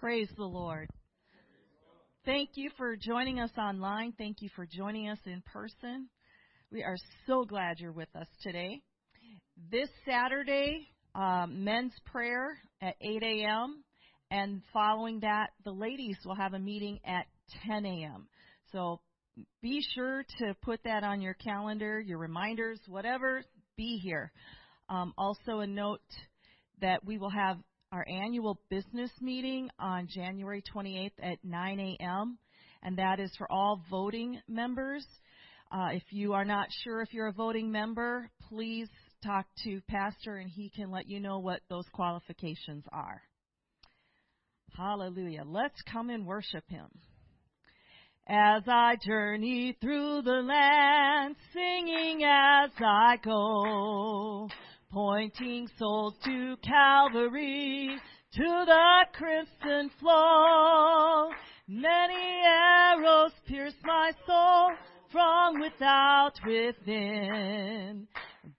Praise the Lord. Thank you for joining us online. Thank you for joining us in person. We are so glad you're with us today. This Saturday, uh, men's prayer at 8 a.m. And following that, the ladies will have a meeting at 10 a.m. So be sure to put that on your calendar, your reminders, whatever, be here. Um, also, a note that we will have our annual business meeting on January 28th at 9 a.m., and that is for all voting members. Uh, if you are not sure if you're a voting member, please talk to Pastor and he can let you know what those qualifications are. Hallelujah. Let's come and worship him. As I journey through the land, singing as I go, pointing souls to Calvary, to the crimson flow. Many arrows pierce my soul from without within.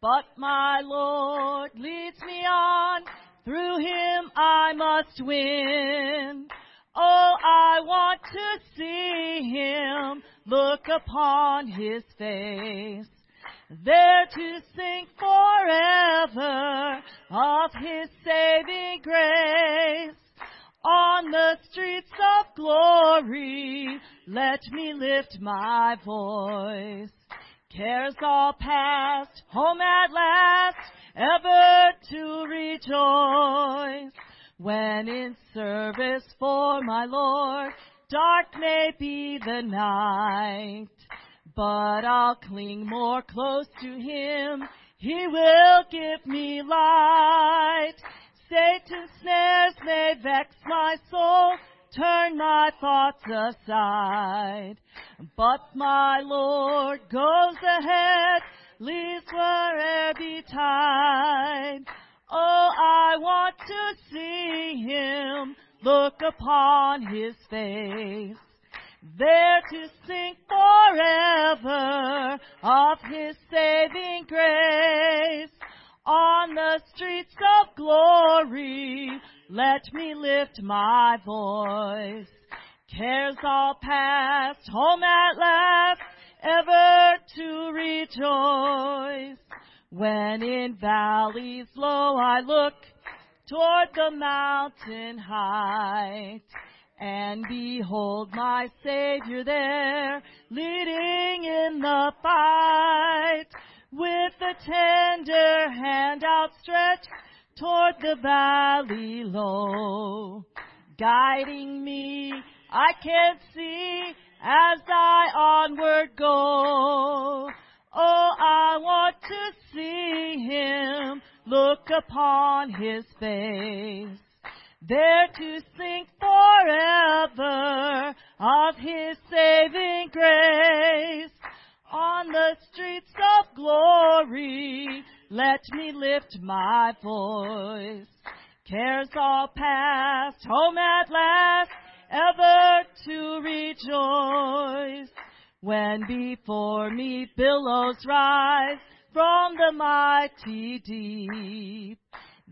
But my Lord leads me on, through him I must win. Oh, I want to see him, look upon his face there to sing forever of his saving grace. On the streets of glory, let me lift my voice. Cares all past, home at last, ever to rejoice. When in service for my Lord, dark may be the night but I'll cling more close to him. He will give me light. Satan's snares may vex my soul, turn my thoughts aside. But my Lord goes ahead, leads where'er betide. Oh, I want to see him, look upon his face there to sing forever of his saving grace. On the streets of glory, let me lift my voice. Cares all past, home at last, ever to rejoice. When in valleys low I look toward the mountain height and behold my Savior there, leading in the fight, with a tender hand outstretched toward the valley low. Guiding me, I can see as I onward go. Oh, I want to see Him, look upon His face there to sing forever of His saving grace. On the streets of glory, let me lift my voice. Cares all past, home at last, ever to rejoice. When before me billows rise from the mighty deep,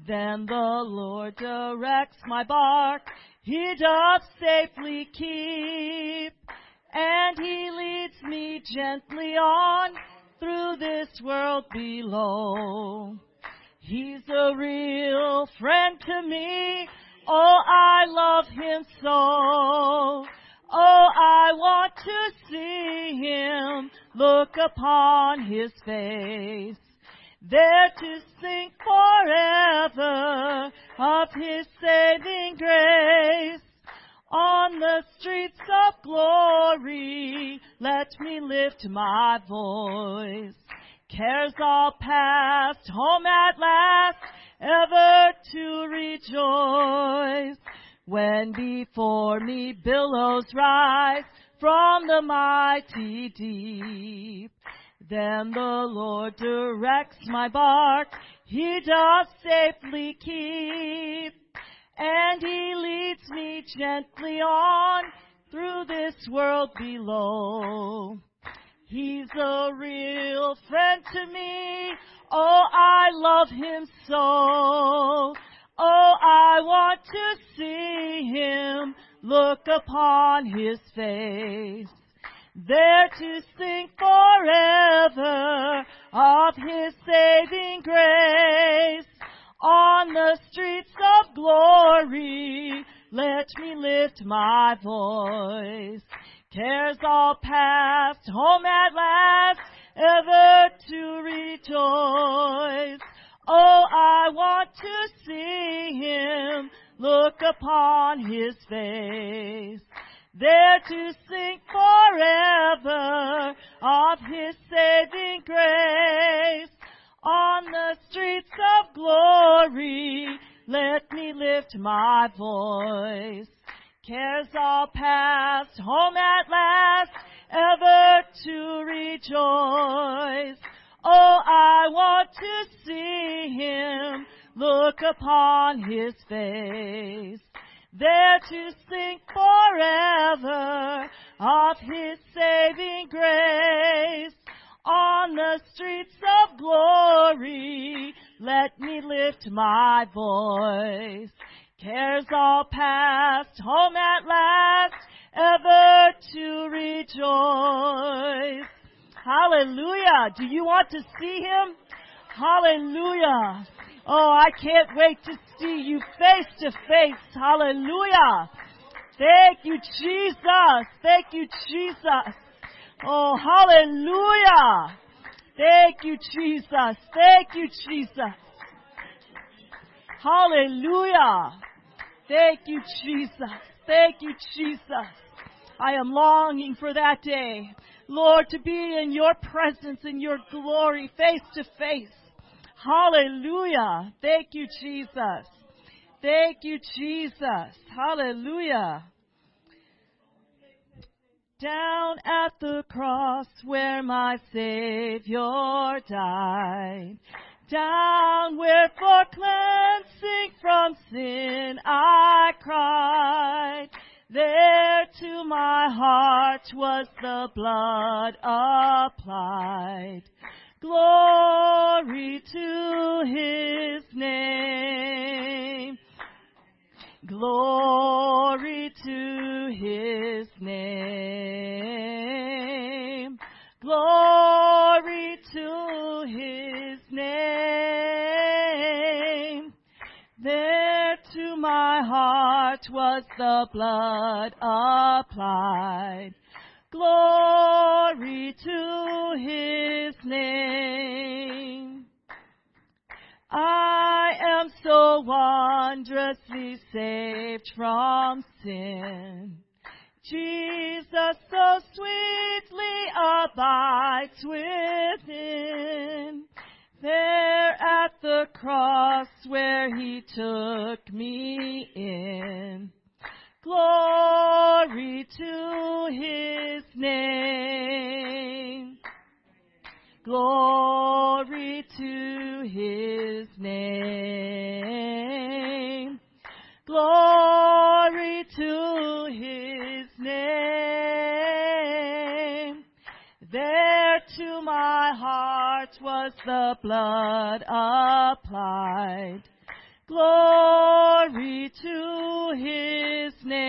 then the Lord directs my bark, He doth safely keep, and He leads me gently on through this world below. He's a real friend to me, oh I love Him so. Oh, I want to see Him, look upon His face there to sing forever of His saving grace. On the streets of glory, let me lift my voice. Cares all past, home at last, ever to rejoice. When before me billows rise from the mighty deep, then the Lord directs my bark, He does safely keep, and He leads me gently on through this world below. He's a real friend to me, oh I love Him so. Oh, I want to see him, look upon his face. There to sing forever of his saving grace. On the streets of glory, let me lift my voice. Cares all past, home at last, ever to rejoice. Oh, I want to see him, look upon his face. There to sing forever of his saving grace. On the streets of glory, let me lift my voice. Cares all past, home at last, ever to rejoice. Oh, I want to see him, look upon his face. There to sing forever of his saving grace. On the streets of glory, let me lift my voice. Cares all past, home at last, ever to rejoice. Hallelujah. Do you want to see him? Hallelujah. Oh, I can't wait to see you face to face. Hallelujah. Thank you, Jesus. Thank you, Jesus. Oh, hallelujah. Thank you, Jesus. Thank you, Jesus. Hallelujah. Thank you, Jesus. Thank you, Jesus. I am longing for that day. Lord, to be in your presence, in your glory, face to face. Hallelujah. Thank you, Jesus. Thank you, Jesus. Hallelujah. Down at the cross where my Savior died. Down where for cleansing from sin I cried. There to my heart was the blood applied. Glory to his name. Glory to his name. Glory to his name. There to my heart was the blood applied. Glory to his name. I am so wondrously saved from sin. Jesus so sweetly abides within. There at the cross where he took me in. Glory to his name. Glory to his name. Glory to his name. There to my heart was the blood applied. Glory to his name.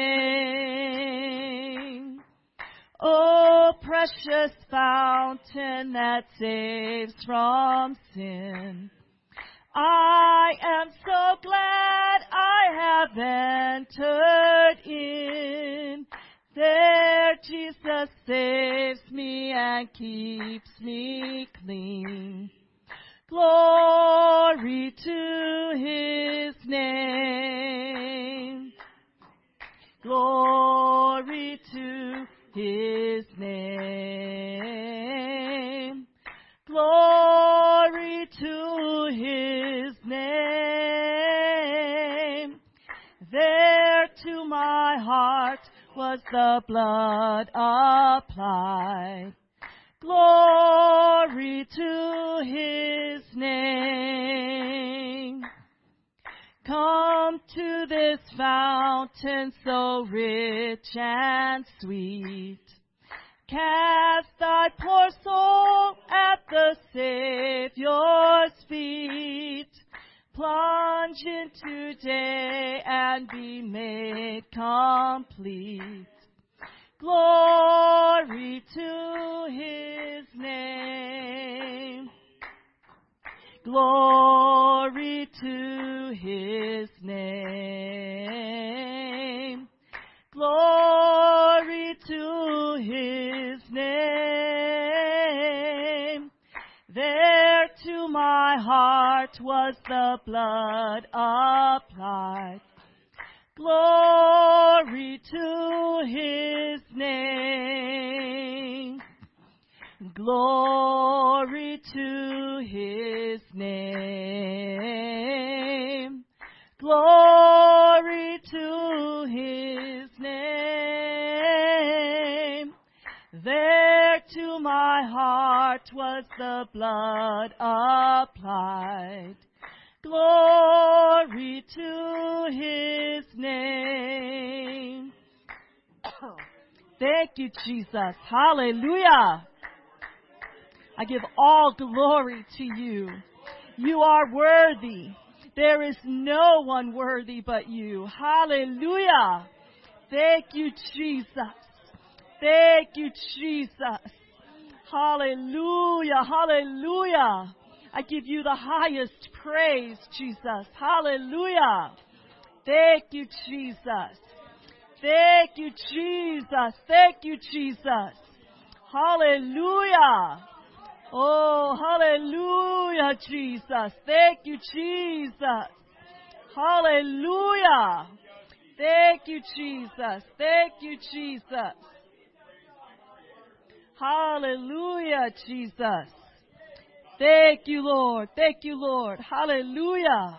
Oh, precious fountain that saves from sin. I am so glad I have entered in. There Jesus saves me and keeps me clean. Glory to his name. Glory to his name. Glory to his name. There to my heart was the blood applied. Glory to his name. Come to this fountain so rich and sweet. Cast thy poor soul at the Savior's feet. plunge into day and be made complete. Glory to his name. Glory to his name. Glory to his name. There to my heart was the blood applied. Glory to his name. Glory to his name. Glory to his name. There to my heart was the blood applied. Glory to his name. Thank you, Jesus. Hallelujah. I give all glory to you. You are worthy. There is no one worthy but you. Hallelujah. Thank you, Jesus. Thank you, Jesus. Hallelujah. Hallelujah. I give you the highest praise, Jesus. Hallelujah. Thank you, Jesus. Thank you, Jesus. Thank you, Jesus. Hallelujah. Oh, hallelujah, Jesus. Thank you, Jesus. Hallelujah. Thank you, Jesus. Thank you, Jesus. Hallelujah, Jesus. Thank you, Lord. Thank you, Lord. Hallelujah.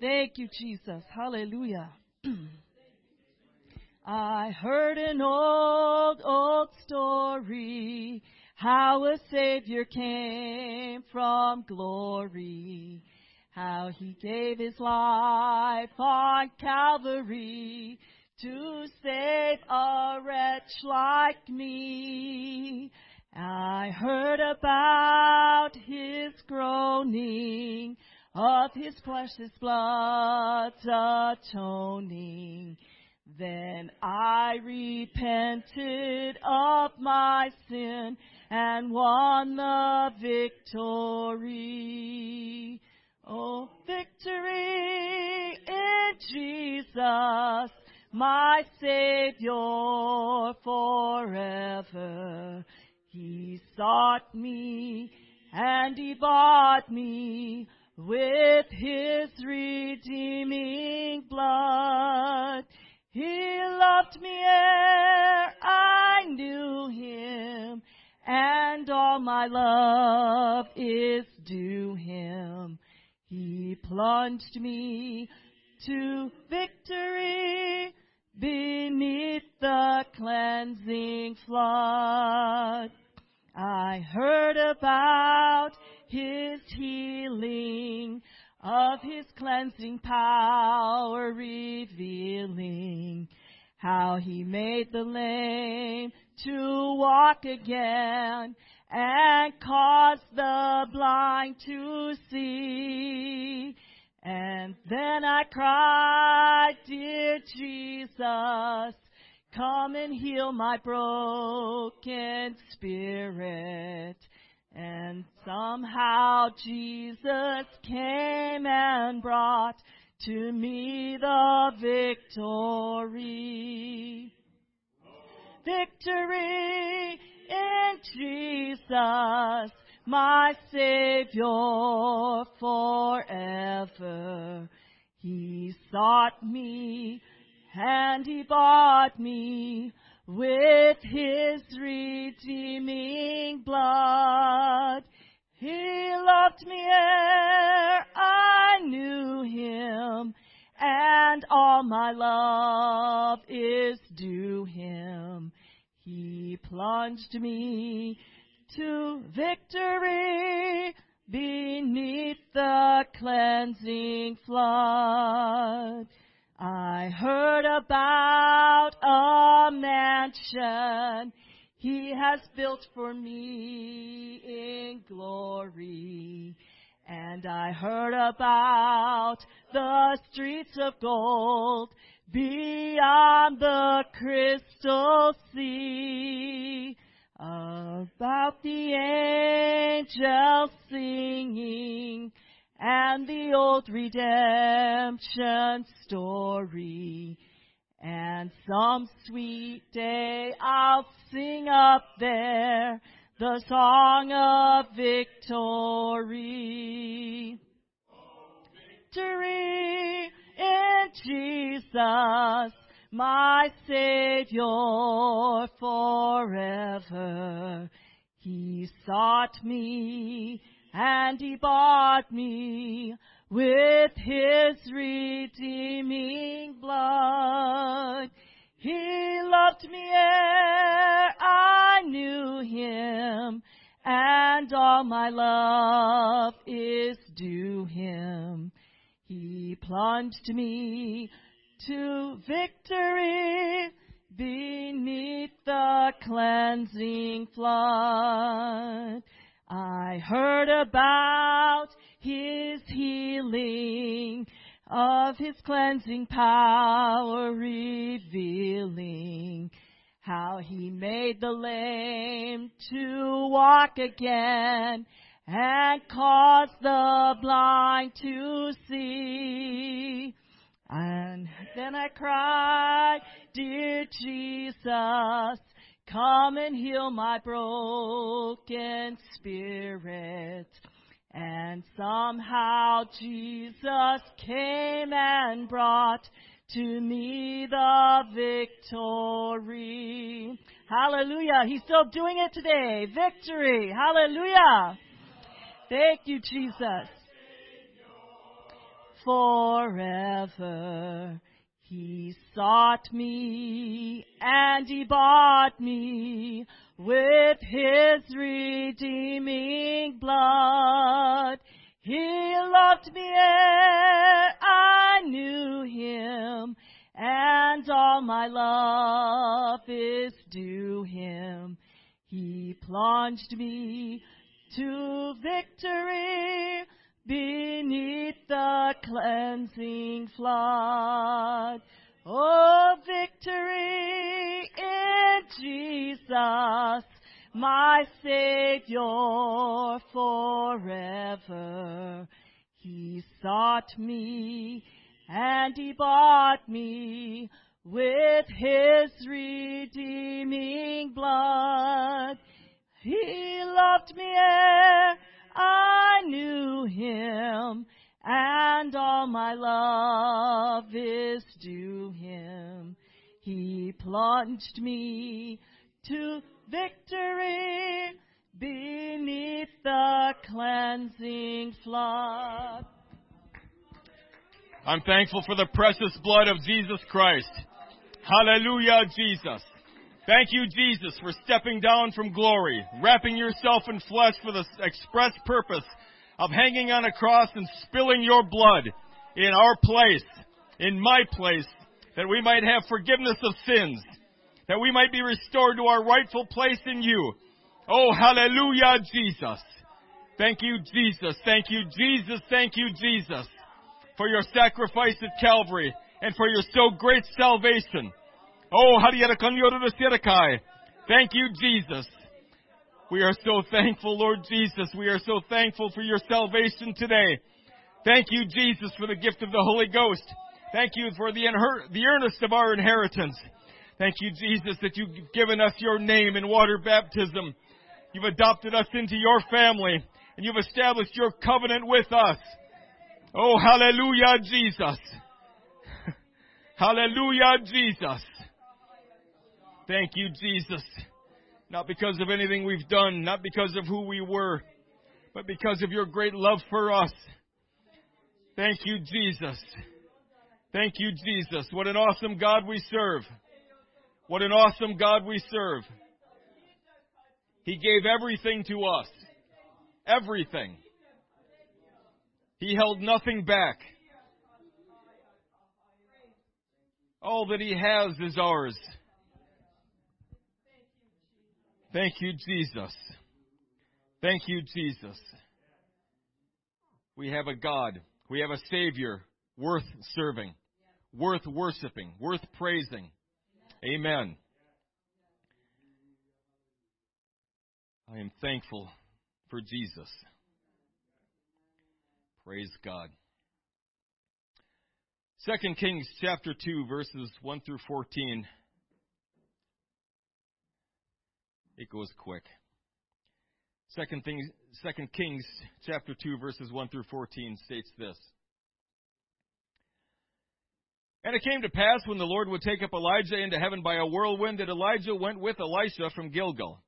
Thank you, Jesus. Hallelujah. I heard an old, old story how a Savior came from glory, how he gave his life on Calvary to save a wretch like me. I heard about his groaning, of his precious blood atoning. Then I repented of my sin and won the victory. Oh, victory in Jesus, my Savior forever. He sought me and he bought me with his redeeming blood. He loved me ere I knew him, and all my love is due him. He plunged me to victory beneath the cleansing flood. I heard about his healing, of his cleansing power revealing, how he made the lame to walk again and caused the blind to see. And then I cried, dear Jesus, come and heal my broken spirit. And somehow Jesus came and brought to me the victory. Victory in Jesus, my Savior forever. He sought me and he bought me with his redeeming blood. He loved me ere I knew him, and all my love is due him. He plunged me to victory beneath the cleansing flood. I heard about a mansion he has built for me in glory. And I heard about the streets of gold beyond the crystal sea. About the angels singing and the old redemption story. And some sweet day I'll sing up there the song of victory. Victory in Jesus, my Savior forever. He sought me and he bought me with his redeeming blood. He loved me ere I knew him, and all my love is due him. He plunged me to victory beneath the cleansing flood. I heard about his healing, of his cleansing power revealing how he made the lame to walk again and caused the blind to see. And then I cried, Dear Jesus, Come and heal my broken spirit. And somehow Jesus came and brought to me the victory. Hallelujah. He's still doing it today. Victory. Hallelujah. Thank you, Jesus. Forever he sought me and he bought me with his redeeming blood. He loved me ere I knew him, and all my love is due him. He plunged me to victory beneath the cleansing flood. Oh, victory in Jesus, my Savior forever. He sought me and he bought me with his redeeming blood. He loved me ere I knew him, and all my love is due him. He plunged me to victory beneath the cleansing flood. I'm thankful for the precious blood of Jesus Christ. Hallelujah, Jesus. Thank you, Jesus, for stepping down from glory, wrapping yourself in flesh for the express purpose of hanging on a cross and spilling your blood in our place, in my place, that we might have forgiveness of sins, that we might be restored to our rightful place in you. Oh, hallelujah, Jesus. Thank you, Jesus. Thank you, Jesus. Thank you, Jesus, for your sacrifice at Calvary and for your so great salvation. Oh, Thank you, Jesus. We are so thankful, Lord Jesus. We are so thankful for your salvation today. Thank you, Jesus, for the gift of the Holy Ghost. Thank you for the, the earnest of our inheritance. Thank you, Jesus, that you've given us your name in water baptism. You've adopted us into your family, and you've established your covenant with us. Oh, hallelujah, Jesus. hallelujah, Jesus. Thank you, Jesus. Not because of anything we've done, not because of who we were, but because of your great love for us. Thank you, Jesus. Thank you, Jesus. What an awesome God we serve. What an awesome God we serve. He gave everything to us. Everything. He held nothing back. All that He has is ours. Thank you, Jesus. Thank you, Jesus. We have a God. We have a Savior worth serving, worth worshiping, worth praising. Amen. I am thankful for Jesus. Praise God. 2 Kings chapter 2 verses 1 through 14. It goes quick. 2 Kings, 2 Kings chapter 2 verses 1 through 14 states this. And it came to pass when the Lord would take up Elijah into heaven by a whirlwind that Elijah went with Elisha from Gilgal.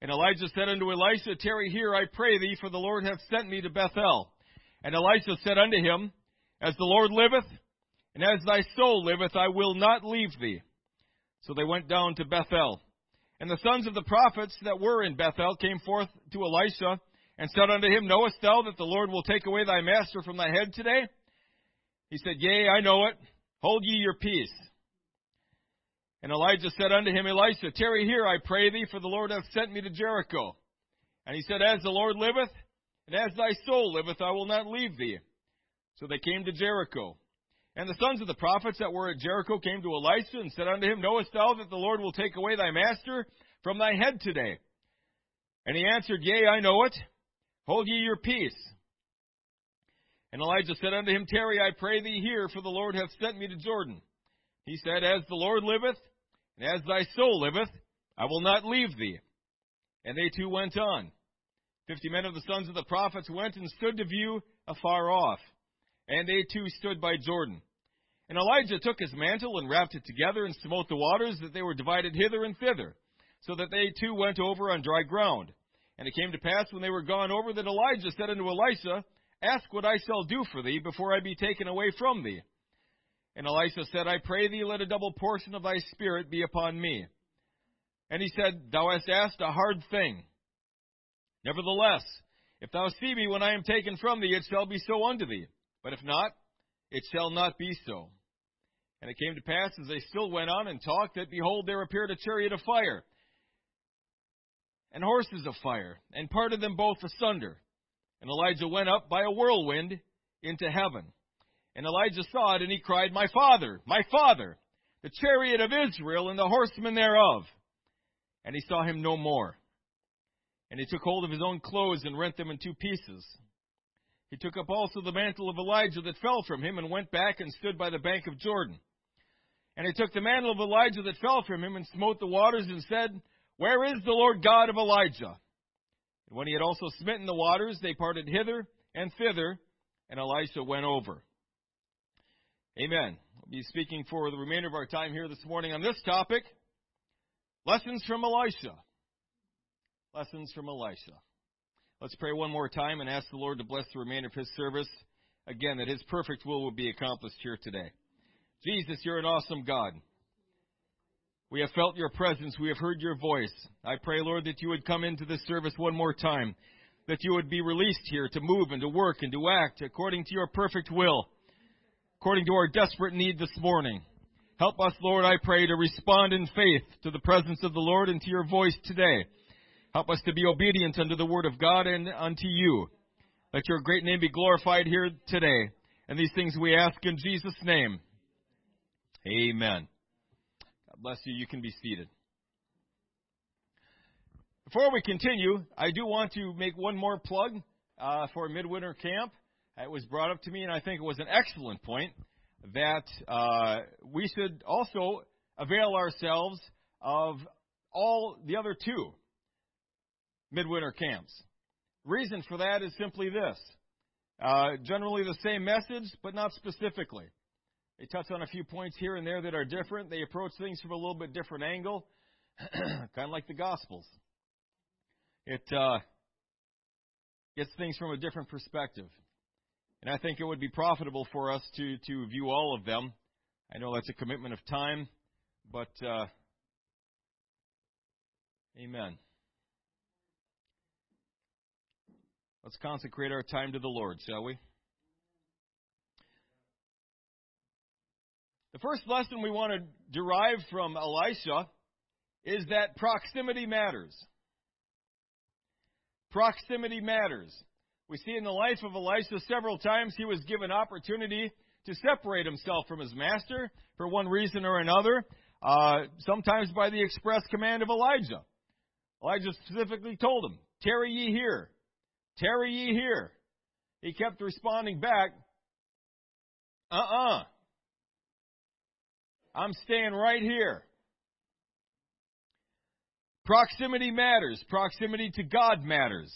And Elijah said unto Elisha, Tarry here, I pray thee, for the Lord hath sent me to Bethel. And Elisha said unto him, As the Lord liveth, and as thy soul liveth, I will not leave thee. So they went down to Bethel. And the sons of the prophets that were in Bethel came forth to Elisha, and said unto him, Knowest thou that the Lord will take away thy master from thy head today? He said, Yea, I know it. Hold ye your peace. And Elijah said unto him, Elisha, tarry here, I pray thee, for the Lord hath sent me to Jericho. And he said, As the Lord liveth, and as thy soul liveth, I will not leave thee. So they came to Jericho. And the sons of the prophets that were at Jericho came to Elisha and said unto him, Knowest thou that the Lord will take away thy master from thy head today? And he answered, Yea, I know it. Hold ye your peace. And Elijah said unto him, Tarry, I pray thee here, for the Lord hath sent me to Jordan. He said, As the Lord liveth, and as thy soul liveth, I will not leave thee. And they two went on. Fifty men of the sons of the prophets went and stood to view afar off. And they too stood by Jordan. And Elijah took his mantle and wrapped it together and smote the waters that they were divided hither and thither, so that they too went over on dry ground. And it came to pass when they were gone over that Elijah said unto Elisha, Ask what I shall do for thee before I be taken away from thee. And Elisha said, I pray thee, let a double portion of thy spirit be upon me. And he said, Thou hast asked a hard thing. Nevertheless, if thou see me when I am taken from thee, it shall be so unto thee. But if not, it shall not be so. And it came to pass, as they still went on and talked, that behold, there appeared a chariot of fire, and horses of fire, and parted them both asunder. And Elijah went up by a whirlwind into heaven. And Elisha saw it, and he cried, My father, my father, the chariot of Israel and the horsemen thereof. And he saw him no more. And he took hold of his own clothes and rent them in two pieces. He took up also the mantle of Elijah that fell from him, and went back and stood by the bank of Jordan. And he took the mantle of Elijah that fell from him, and smote the waters, and said, Where is the Lord God of Elijah? And when he had also smitten the waters, they parted hither and thither, and Elisha went over. Amen. We'll be speaking for the remainder of our time here this morning on this topic Lessons from Elisha. Lessons from Elisha. Let's pray one more time and ask the Lord to bless the remainder of his service. Again, that his perfect will will be accomplished here today. Jesus, you're an awesome God. We have felt your presence. We have heard your voice. I pray, Lord, that you would come into this service one more time, that you would be released here to move and to work and to act according to your perfect will, according to our desperate need this morning. Help us, Lord, I pray, to respond in faith to the presence of the Lord and to your voice today. Help us to be obedient unto the word of God and unto you. Let your great name be glorified here today. And these things we ask in Jesus' name. Amen. God bless you. You can be seated. Before we continue, I do want to make one more plug uh, for Midwinter Camp. It was brought up to me, and I think it was an excellent point that uh, we should also avail ourselves of all the other two midwinter camps. Reason for that is simply this. Uh, generally the same message, but not specifically. They touch on a few points here and there that are different. They approach things from a little bit different angle, kind of like the Gospels. It uh, gets things from a different perspective. And I think it would be profitable for us to, to view all of them. I know that's a commitment of time, but uh, amen. Let's consecrate our time to the Lord, shall we? The first lesson we want to derive from Elisha is that proximity matters. Proximity matters. We see in the life of Elisha several times he was given opportunity to separate himself from his master for one reason or another, uh, sometimes by the express command of Elijah. Elijah specifically told him, Tarry ye here. Tarry ye here. He kept responding back, Uh uh-uh. uh. i am staying right here. Proximity matters. Proximity to God matters.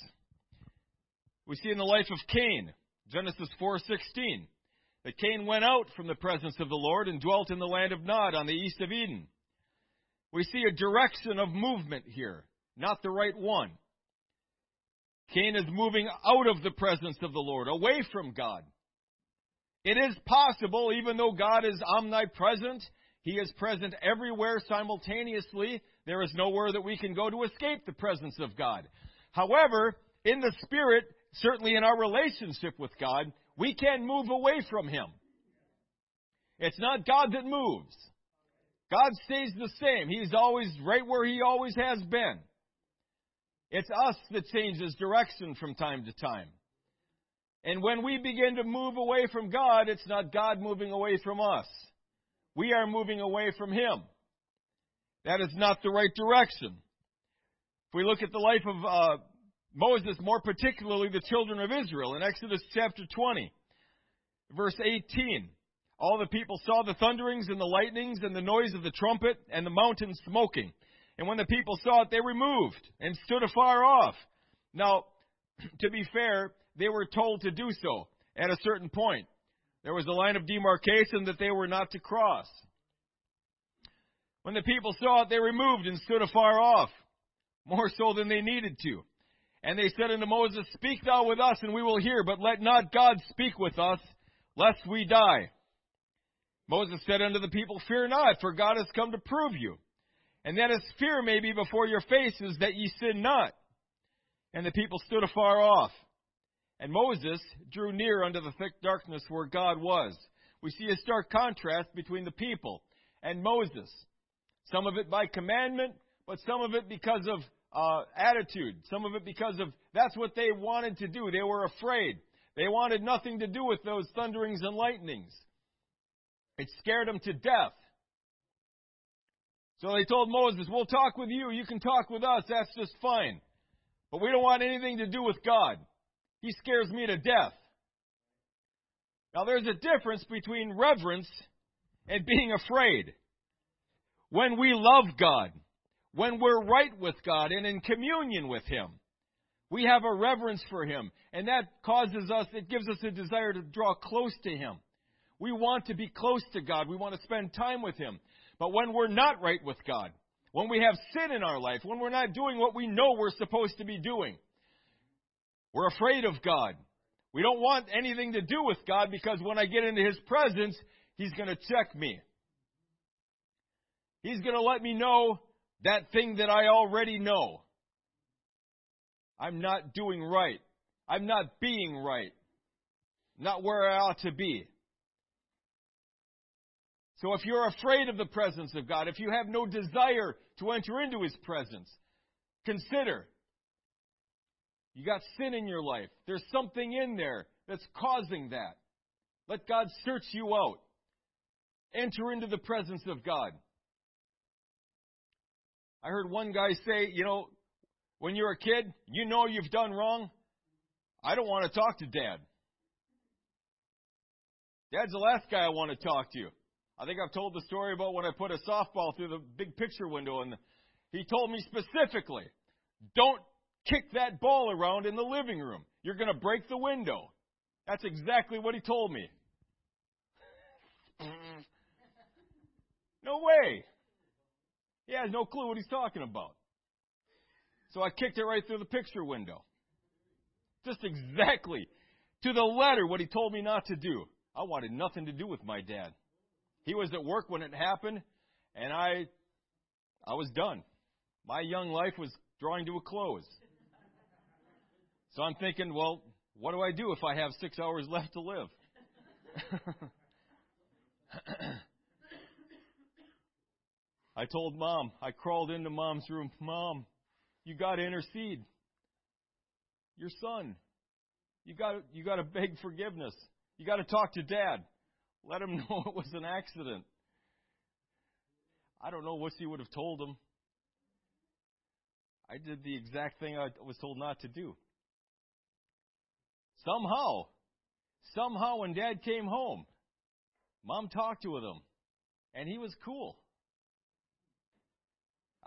We see in the life of Cain, Genesis 4:16, that Cain went out from the presence of the Lord and dwelt in the land of Nod on the east of Eden. We see a direction of movement here, not the right one. Cain is moving out of the presence of the Lord, away from God. It is possible, even though God is omnipresent, He is present everywhere simultaneously. There is nowhere that we can go to escape the presence of God. However, in the Spirit, certainly in our relationship with God, we can move away from Him. It's not God that moves. God stays the same. He's always right where He always has been. It's us that changes direction from time to time. And when we begin to move away from God, it's not God moving away from us. We are moving away from Him. That is not the right direction. If we look at the life of uh, Moses, more particularly the children of Israel, in Exodus chapter 20, verse 18, all the people saw the thunderings and the lightnings and the noise of the trumpet and the mountain smoking. And when the people saw it, they removed and stood afar off. Now, to be fair, they were told to do so at a certain point. There was a line of demarcation that they were not to cross. When the people saw it, they removed and stood afar off, more so than they needed to. And they said unto Moses, Speak thou with us, and we will hear, but let not God speak with us, lest we die. Moses said unto the people, Fear not, for God has come to prove you and that his fear may be before your faces, that ye sin not. And the people stood afar off. And Moses drew near unto the thick darkness where God was. We see a stark contrast between the people and Moses. Some of it by commandment, but some of it because of uh, attitude. Some of it because of that's what they wanted to do. They were afraid. They wanted nothing to do with those thunderings and lightnings. It scared them to death. So they told Moses, We'll talk with you. You can talk with us. That's just fine. But we don't want anything to do with God. He scares me to death. Now, there's a difference between reverence and being afraid. When we love God, when we're right with God and in communion with Him, we have a reverence for Him. And that causes us, it gives us a desire to draw close to Him. We want to be close to God. We want to spend time with Him. But when we're not right with God, when we have sin in our life, when we're not doing what we know we're supposed to be doing, we're afraid of God. We don't want anything to do with God because when I get into His presence, He's going to check me. He's going to let me know that thing that I already know. I'm not doing right. I'm not being right. Not where I ought to be. So if you're afraid of the presence of God, if you have no desire to enter into His presence, consider. You got sin in your life. There's something in there that's causing that. Let God search you out. Enter into the presence of God. I heard one guy say, you know, when you're a kid, you know you've done wrong. I don't want to talk to dad. Dad's the last guy I want to talk to. I think I've told the story about when I put a softball through the big picture window, and he told me specifically, don't kick that ball around in the living room. You're going to break the window. That's exactly what he told me. no way. He has no clue what he's talking about. So I kicked it right through the picture window. Just exactly to the letter what he told me not to do. I wanted nothing to do with my dad. He was at work when it happened, and I, I was done. My young life was drawing to a close. So I'm thinking, well, what do I do if I have six hours left to live? I told mom, I crawled into mom's room, Mom, you got to intercede. your son. You got you got to beg forgiveness. You got to talk to dad. Let him know it was an accident. I don't know what she would have told him. I did the exact thing I was told not to do. Somehow, somehow when dad came home, mom talked to him, and he was cool.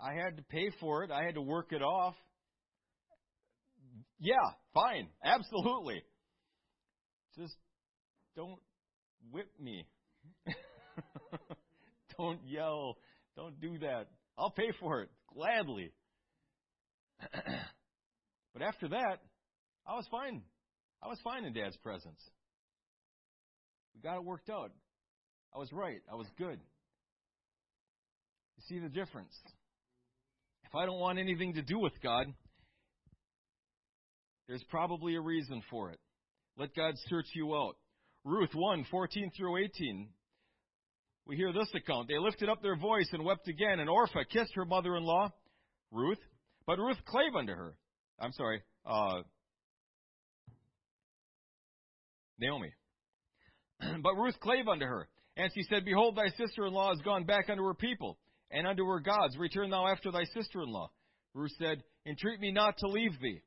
I had to pay for it. I had to work it off. Yeah, fine. Absolutely. Just don't whip me. don't yell. Don't do that. I'll pay for it gladly. but after that, I was fine. I was fine in Dad's presence. We got it worked out. I was right. I was good. You see the difference? If I don't want anything to do with God, there's probably a reason for it. Let God search you out. Ruth 1, 14 through 18. We hear this account. They lifted up their voice and wept again, and Orpah kissed her mother in law, Ruth, but Ruth clave unto her. I'm sorry, uh, Naomi. but Ruth clave unto her. And she said, Behold, thy sister in law is gone back unto her people, and unto her gods. Return thou after thy sister in law. Ruth said, Entreat me not to leave thee,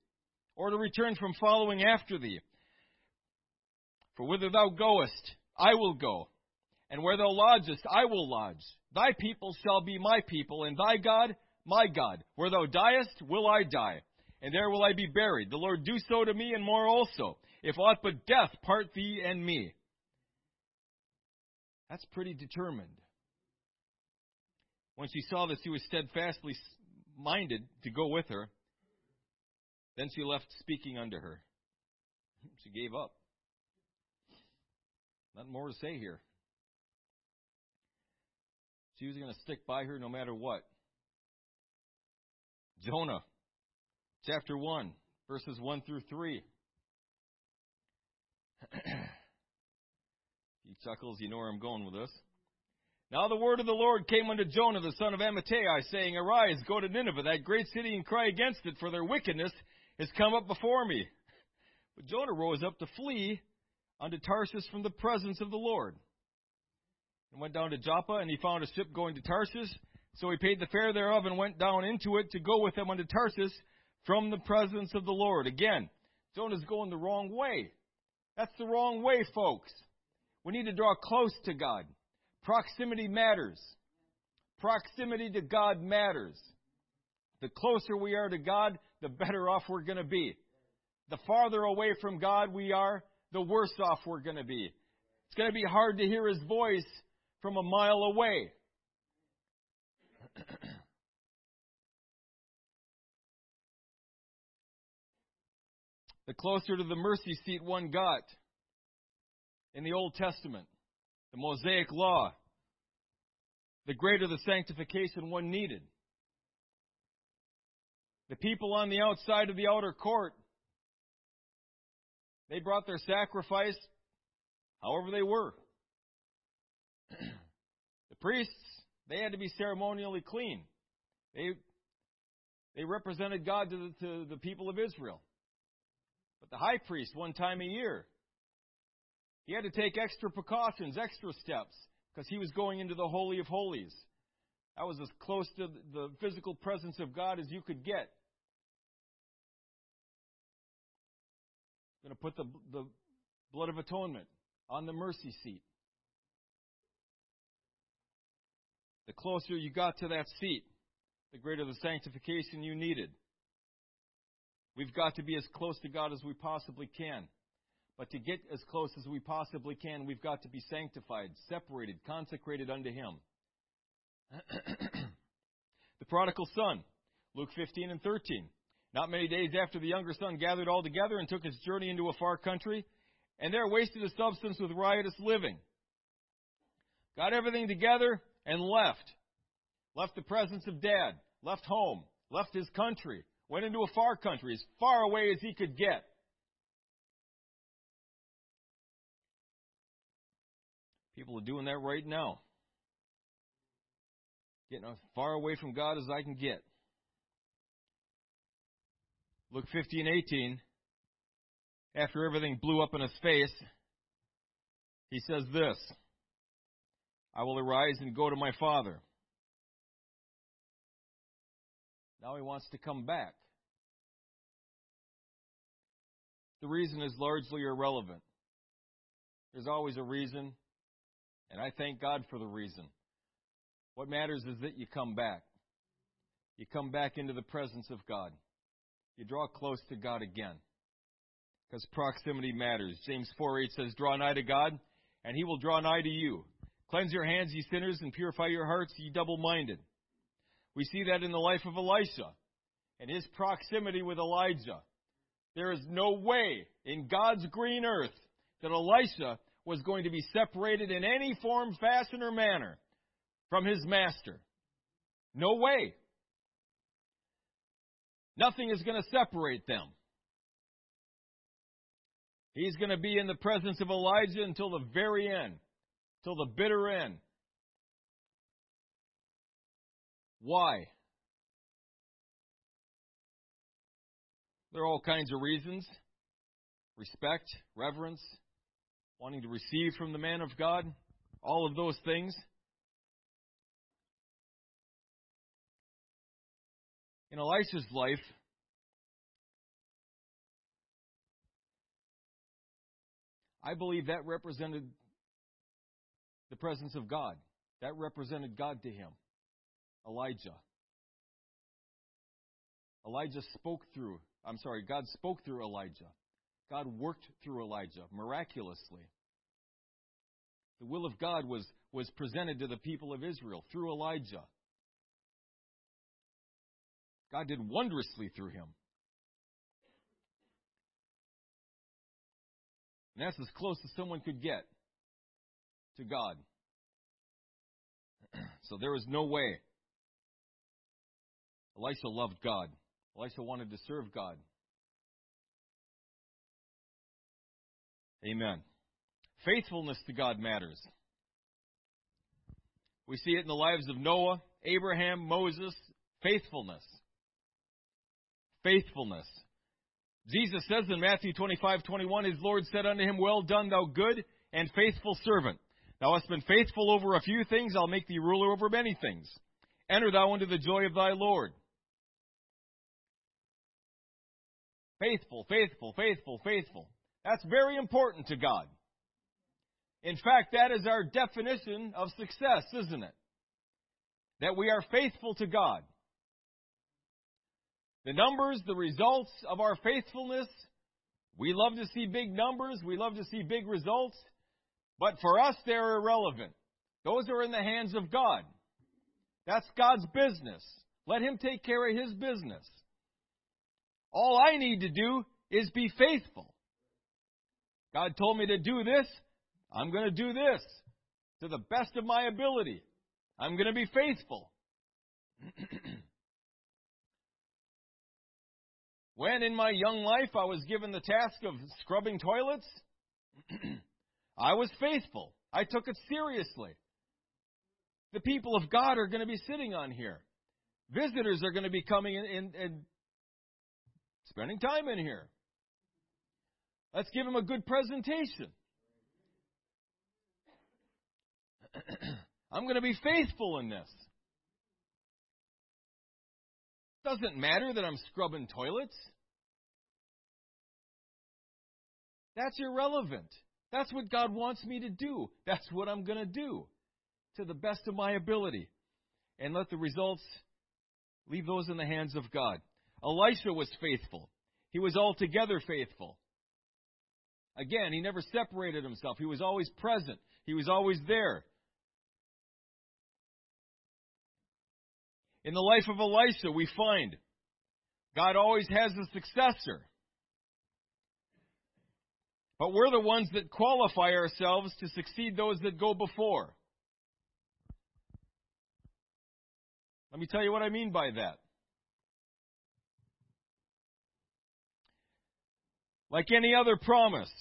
or to return from following after thee. For whither thou goest, I will go, and where thou lodgest, I will lodge. Thy people shall be my people, and thy God, my God. Where thou diest, will I die, and there will I be buried. The Lord do so to me, and more also, if aught but death part thee and me. That's pretty determined. When she saw that he was steadfastly minded to go with her, then she left speaking unto her. She gave up. Nothing more to say here. She was going to stick by her no matter what. Jonah, chapter 1, verses 1 through 3. he chuckles, you know where I'm going with this. Now the word of the Lord came unto Jonah the son of Amittai, saying, Arise, go to Nineveh, that great city, and cry against it, for their wickedness has come up before me. But Jonah rose up to flee unto Tarsus from the presence of the Lord. And went down to Joppa, and he found a ship going to Tarsus. So he paid the fare thereof and went down into it to go with them unto Tarsus from the presence of the Lord. Again, Jonah's going the wrong way. That's the wrong way, folks. We need to draw close to God. Proximity matters. Proximity to God matters. The closer we are to God, the better off we're going to be. The farther away from God we are, the worse off we're going to be. It's going to be hard to hear His voice from a mile away. the closer to the mercy seat one got in the Old Testament, the Mosaic Law, the greater the sanctification one needed. The people on the outside of the outer court, they brought their sacrifice however they were. the priests, they had to be ceremonially clean. They, they represented God to the, to the people of Israel. But the high priest, one time a year, he had to take extra precautions, extra steps, because he was going into the Holy of Holies. That was as close to the physical presence of God as you could get. Going to put the, the blood of atonement on the mercy seat. The closer you got to that seat, the greater the sanctification you needed. We've got to be as close to God as we possibly can. But to get as close as we possibly can, we've got to be sanctified, separated, consecrated unto Him. the prodigal son, Luke 15 and 13. Not many days after the younger son gathered all together and took his journey into a far country, and there wasted his substance with riotous living. Got everything together and left. Left the presence of dad, left home, left his country, went into a far country, as far away as he could get. People are doing that right now. Getting as far away from God as I can get. Luke 15, 18. after everything blew up in his face, he says this I will arise and go to my father. Now he wants to come back. The reason is largely irrelevant. There's always a reason, and I thank God for the reason. What matters is that you come back. You come back into the presence of God. You draw close to God again. Because proximity matters. James 4 8 says, Draw nigh to God, and he will draw nigh to you. Cleanse your hands, ye sinners, and purify your hearts, ye double minded. We see that in the life of Elisha and his proximity with Elijah. There is no way in God's green earth that Elisha was going to be separated in any form, fashion, or manner from his master. No way. Nothing is going to separate them. He's going to be in the presence of Elijah until the very end, till the bitter end. Why? There are all kinds of reasons respect, reverence, wanting to receive from the man of God, all of those things. In Elisha's life, I believe that represented the presence of God. That represented God to him. Elijah. Elijah spoke through, I'm sorry, God spoke through Elijah. God worked through Elijah miraculously. The will of God was, was presented to the people of Israel through Elijah. God did wondrously through him. And that's as close as someone could get to God. so there was no way. Elisha loved God. Elisha wanted to serve God. Amen. Faithfulness to God matters. We see it in the lives of Noah, Abraham, Moses. Faithfulness. Faithfulness. Jesus says in Matthew 25, 21, His Lord said unto him, Well done, thou good and faithful servant. Thou hast been faithful over a few things, I'll make thee ruler over many things. Enter thou into the joy of thy Lord. Faithful, faithful, faithful, faithful. That's very important to God. In fact, that is our definition of success, isn't it? That we are faithful to God. The numbers, the results of our faithfulness, we love to see big numbers, we love to see big results, but for us they're irrelevant. Those are in the hands of God. That's God's business. Let Him take care of His business. All I need to do is be faithful. God told me to do this, I'm going to do this to the best of my ability. I'm going to be faithful. when in my young life I was given the task of scrubbing toilets, I was faithful. I took it seriously. The people of God are going to be sitting on here. Visitors are going to be coming in and spending time in here. Let's give them a good presentation. I'm going to be faithful in this. Doesn't matter that I'm scrubbing toilets. That's irrelevant. That's what God wants me to do. That's what I'm going to do to the best of my ability. And let the results leave those in the hands of God. Elisha was faithful. He was altogether faithful. Again, he never separated himself. He was always present. He was always there. In the life of Elisha, we find God always has a successor. But we're the ones that qualify ourselves to succeed those that go before. Let me tell you what I mean by that. Like any other promise,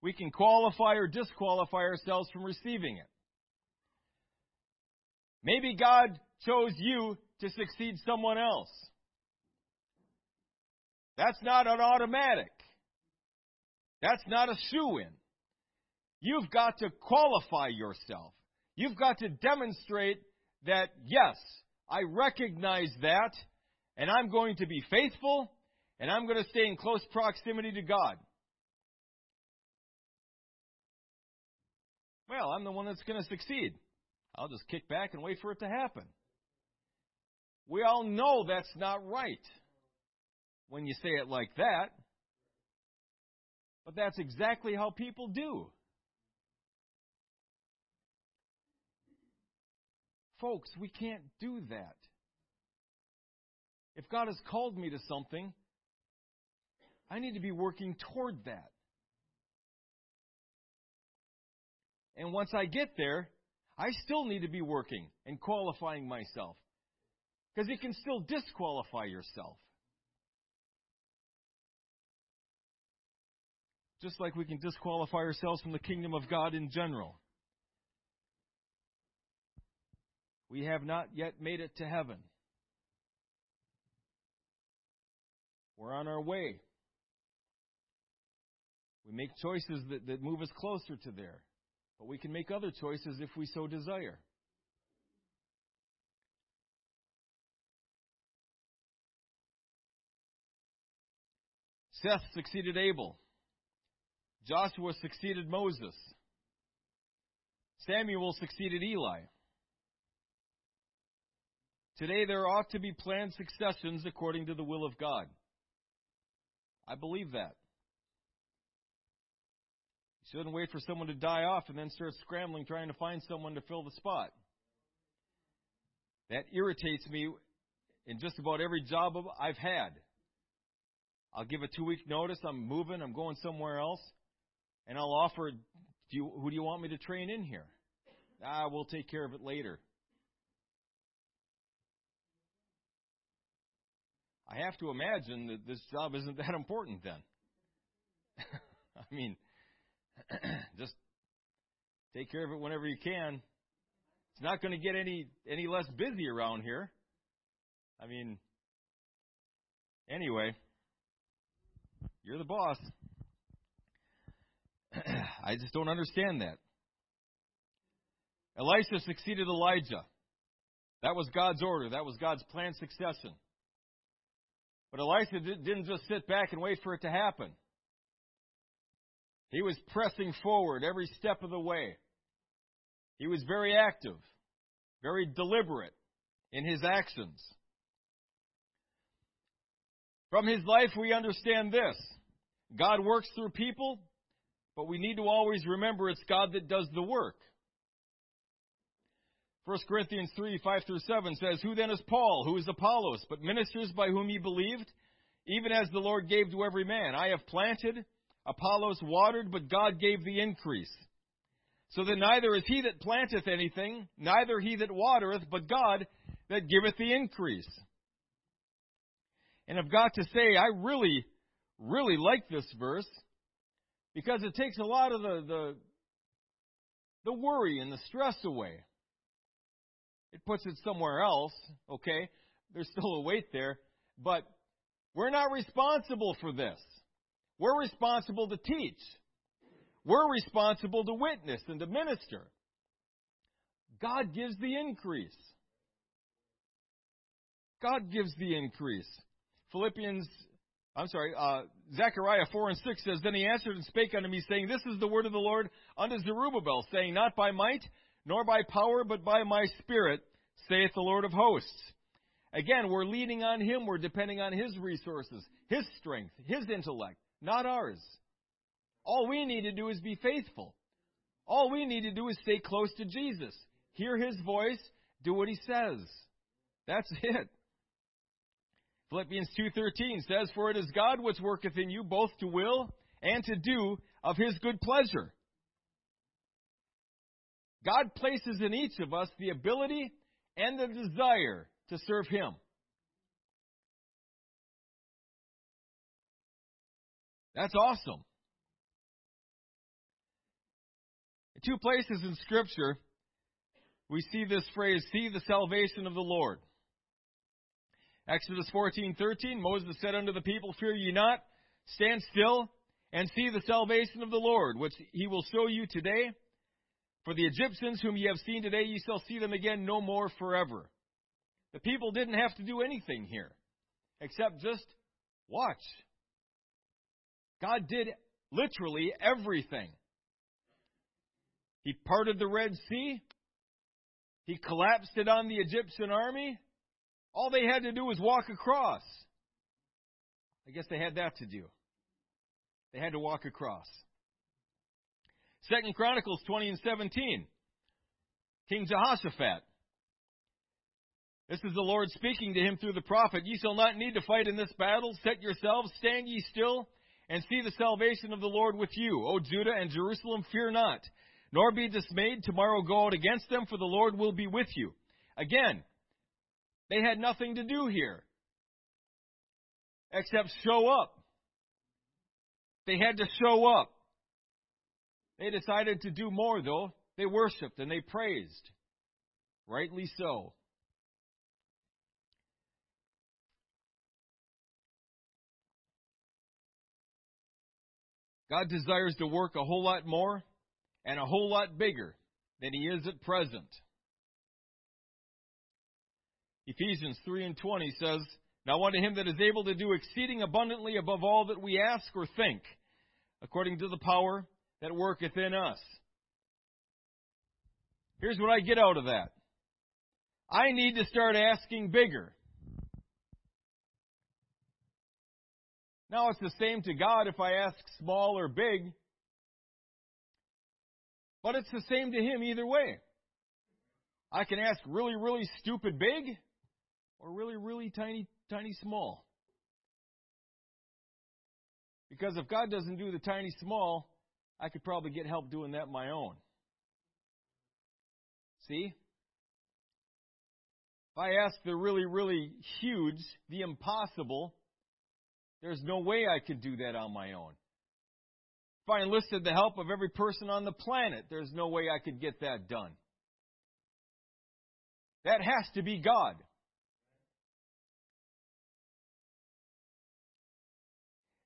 we can qualify or disqualify ourselves from receiving it. Maybe God chose you to succeed someone else. That's not an automatic. That's not a shoe in. You've got to qualify yourself. You've got to demonstrate that, yes, I recognize that, and I'm going to be faithful, and I'm going to stay in close proximity to God. Well, I'm the one that's going to succeed. I'll just kick back and wait for it to happen. We all know that's not right when you say it like that. But that's exactly how people do. Folks, we can't do that. If God has called me to something, I need to be working toward that. And once I get there, I still need to be working and qualifying myself. Because you can still disqualify yourself. Just like we can disqualify ourselves from the kingdom of God in general. We have not yet made it to heaven. We're on our way. We make choices that, that move us closer to there. But we can make other choices if we so desire. Seth succeeded Abel. Joshua succeeded Moses. Samuel succeeded Eli. Today there ought to be planned successions according to the will of God. I believe that. You shouldn't wait for someone to die off and then start scrambling trying to find someone to fill the spot. That irritates me in just about every job I've had. I'll give a two week notice, I'm moving, I'm going somewhere else, and I'll offer, do you, who do you want me to train in here? Ah, we'll take care of it later. I have to imagine that this job isn't that important then. I mean, just take care of it whenever you can. It's not going to get any any less busy around here. I mean, anyway, you're the boss. I just don't understand that. Elisha succeeded Elijah. That was God's order. That was God's planned succession. But Elisha didn't just sit back and wait for it to happen. He was pressing forward every step of the way. He was very active, very deliberate in his actions. From his life, we understand this God works through people, but we need to always remember it's God that does the work. 1 Corinthians 3, 5 through 7 says, Who then is Paul? Who is Apollos? But ministers by whom ye believed, even as the Lord gave to every man. I have planted, Apollos watered, but God gave the increase. So that neither is he that planteth anything, neither he that watereth, but God that giveth the increase. And I've got to say, I really, really like this verse because it takes a lot of the, the, the worry and the stress away. It puts it somewhere else, okay? There's still a weight there, but we're not responsible for this. We're responsible to teach. We're responsible to witness and to minister. God gives the increase. God gives the increase. Philippians, I'm sorry, uh, Zechariah 4 and 6 says, Then he answered and spake unto me, saying, This is the word of the Lord unto Zerubbabel, saying, Not by might, nor by power, but by my Spirit, saith the Lord of hosts. Again, we're leaning on Him. We're depending on His resources, His strength, His intellect, not ours. All we need to do is be faithful. All we need to do is stay close to Jesus. Hear His voice, do what He says. That's it. Philippians 2:13 says, "For it is God which worketh in you both to will and to do of his good pleasure." God places in each of us the ability and the desire to serve Him. That's awesome. In two places in Scripture, we see this phrase, see the salvation of the Lord. Exodus 14:13 Moses said unto the people, Fear ye not, stand still, and see the salvation of the Lord, which he will show you today. For the Egyptians whom ye have seen today, ye shall see them again no more forever. The people didn't have to do anything here, except just watch. God did literally everything. He parted the Red Sea. He collapsed it on the Egyptian army. All they had to do was walk across. I guess they had that to do. They had to walk across. Second Chronicles 20 and 17. King Jehoshaphat. This is the Lord speaking to him through the prophet. Ye shall not need to fight in this battle. Set yourselves, stand ye still, and see the salvation of the Lord with you. O Judah and Jerusalem, fear not, nor be dismayed. Tomorrow go out against them, for the Lord will be with you. Again, they had nothing to do here except show up. They had to show up. They decided to do more, though. They worshiped and they praised. Rightly so. God desires to work a whole lot more and a whole lot bigger than He is at present. Ephesians 3 and 20 says, Now unto Him that is able to do exceeding abundantly above all that we ask or think, according to the power that worketh in us. Here's what I get out of that. I need to start asking bigger. Now it's the same to God if I ask small or big. But it's the same to Him either way. I can ask really, really stupid big or really, really tiny, tiny small. Because if God doesn't do the tiny small, I could probably get help doing that my own. See? If I ask the really, really huge, the impossible, there's no way I could do that on my own. If I enlisted the help of every person on the planet, there's no way I could get that done. That has to be God.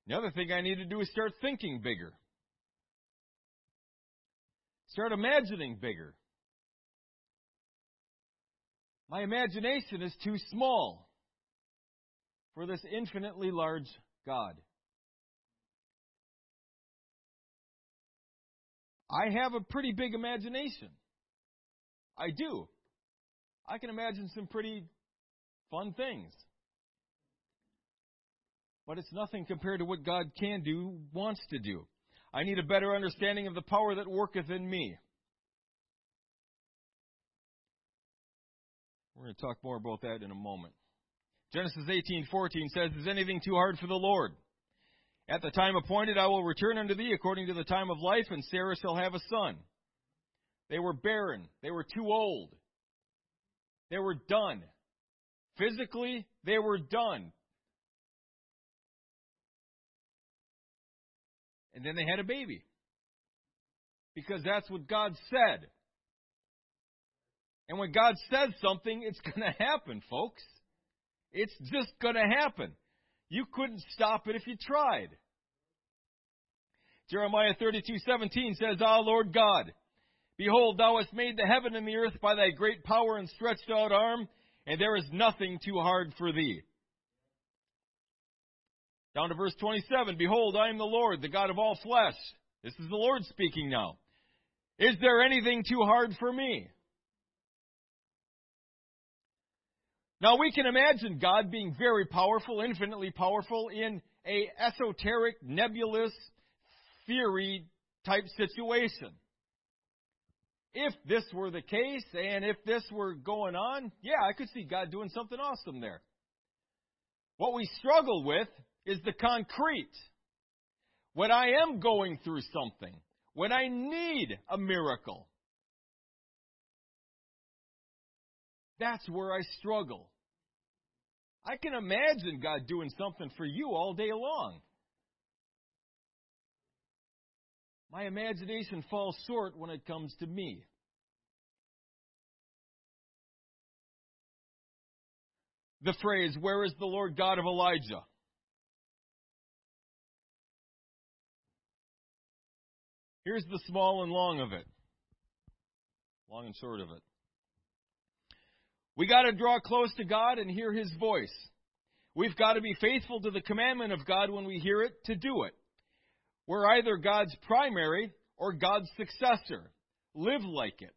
The other thing I need to do is start thinking bigger. Start imagining bigger. My imagination is too small for this infinitely large God. I have a pretty big imagination. I do. I can imagine some pretty fun things. But it's nothing compared to what God can do, wants to do. I need a better understanding of the power that worketh in me. We're going to talk more about that in a moment. Genesis 18:14 says, "Is anything too hard for the Lord? At the time appointed I will return unto thee according to the time of life, and Sarah shall have a son." They were barren. They were too old. They were done. Physically, they were done. And then they had a baby. Because that's what God said. And when God says something, it's going to happen, folks. It's just going to happen. You couldn't stop it if you tried. Jeremiah 32:17 says, "Ah, Lord God, behold, thou hast made the heaven and the earth by thy great power and stretched out arm, and there is nothing too hard for thee." Down to verse 27, Behold, I am the Lord, the God of all flesh. This is the Lord speaking now. Is there anything too hard for me? Now we can imagine God being very powerful, infinitely powerful in a esoteric, nebulous, theory type situation. If this were the case and if this were going on, yeah, I could see God doing something awesome there. What we struggle with is the concrete. When I am going through something, when I need a miracle, that's where I struggle. I can imagine God doing something for you all day long. My imagination falls short when it comes to me. The phrase, Where is the Lord God of Elijah? Here's the small and long of it. Long and short of it. We got to draw close to God and hear His voice. We've got to be faithful to the commandment of God when we hear it to do it. We're either God's primary or God's successor. Live like it.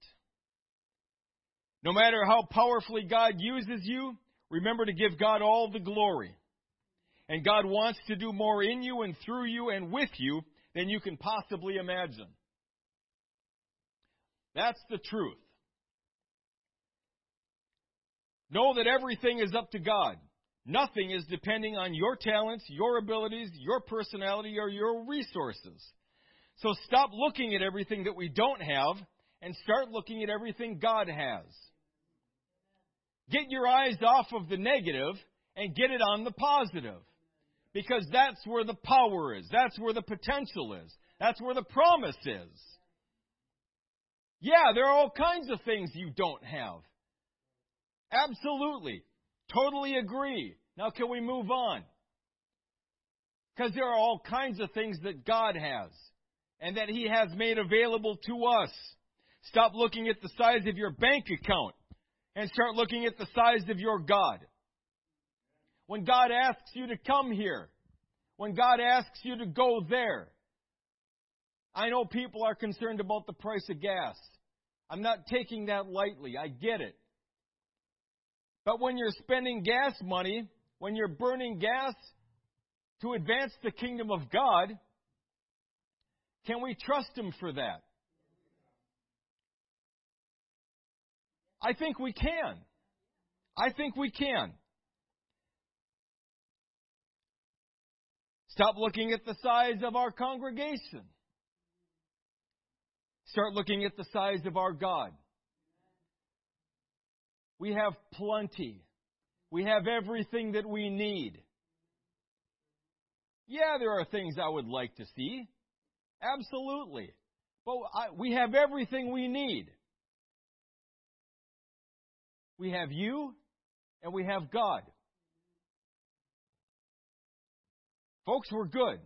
No matter how powerfully God uses you, remember to give God all the glory. And God wants to do more in you and through you and with you than you can possibly imagine. That's the truth. Know that everything is up to God. Nothing is depending on your talents, your abilities, your personality, or your resources. So stop looking at everything that we don't have and start looking at everything God has. Get your eyes off of the negative and get it on the positive. Because that's where the power is. That's where the potential is. That's where the promise is. Yeah, there are all kinds of things you don't have. Absolutely. Totally agree. Now, can we move on? Because there are all kinds of things that God has and that He has made available to us. Stop looking at the size of your bank account and start looking at the size of your God. When God asks you to come here, when God asks you to go there, I know people are concerned about the price of gas. I'm not taking that lightly. I get it. But when you're spending gas money, when you're burning gas to advance the kingdom of God, can we trust Him for that? I think we can. I think we can. Stop looking at the size of our congregation. Start looking at the size of our God. We have plenty. We have everything that we need. Yeah, there are things I would like to see. Absolutely. But I, we have everything we need. We have you and we have God. Folks, we're good.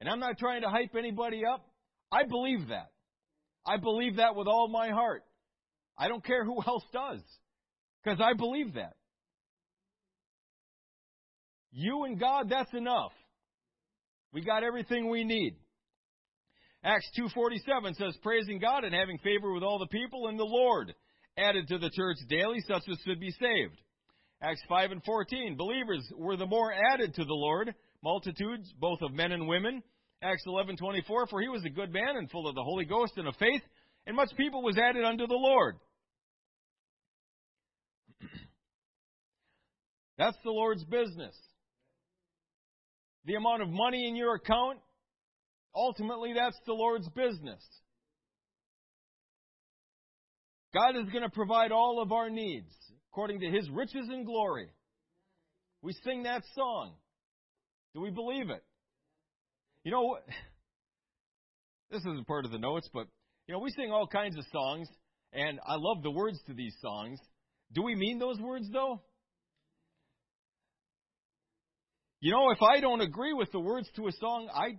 And I'm not trying to hype anybody up. I believe that. I believe that with all my heart. I don't care who else does. Because I believe that. You and God, that's enough. We got everything we need. Acts 2:47 says praising God and having favor with all the people and the Lord added to the church daily such as should be saved. Acts 5 and 14 believers were the more added to the Lord multitudes both of men and women. Acts 11:24 for he was a good man and full of the Holy Ghost and of faith and much people was added unto the Lord. That's the Lord's business. The amount of money in your account, ultimately, that's the Lord's business. God is going to provide all of our needs according to His riches and glory. We sing that song. Do we believe it? You know, this isn't part of the notes, but, you know, we sing all kinds of songs, and I love the words to these songs. Do we mean those words, though? You know, if I don't agree with the words to a song, I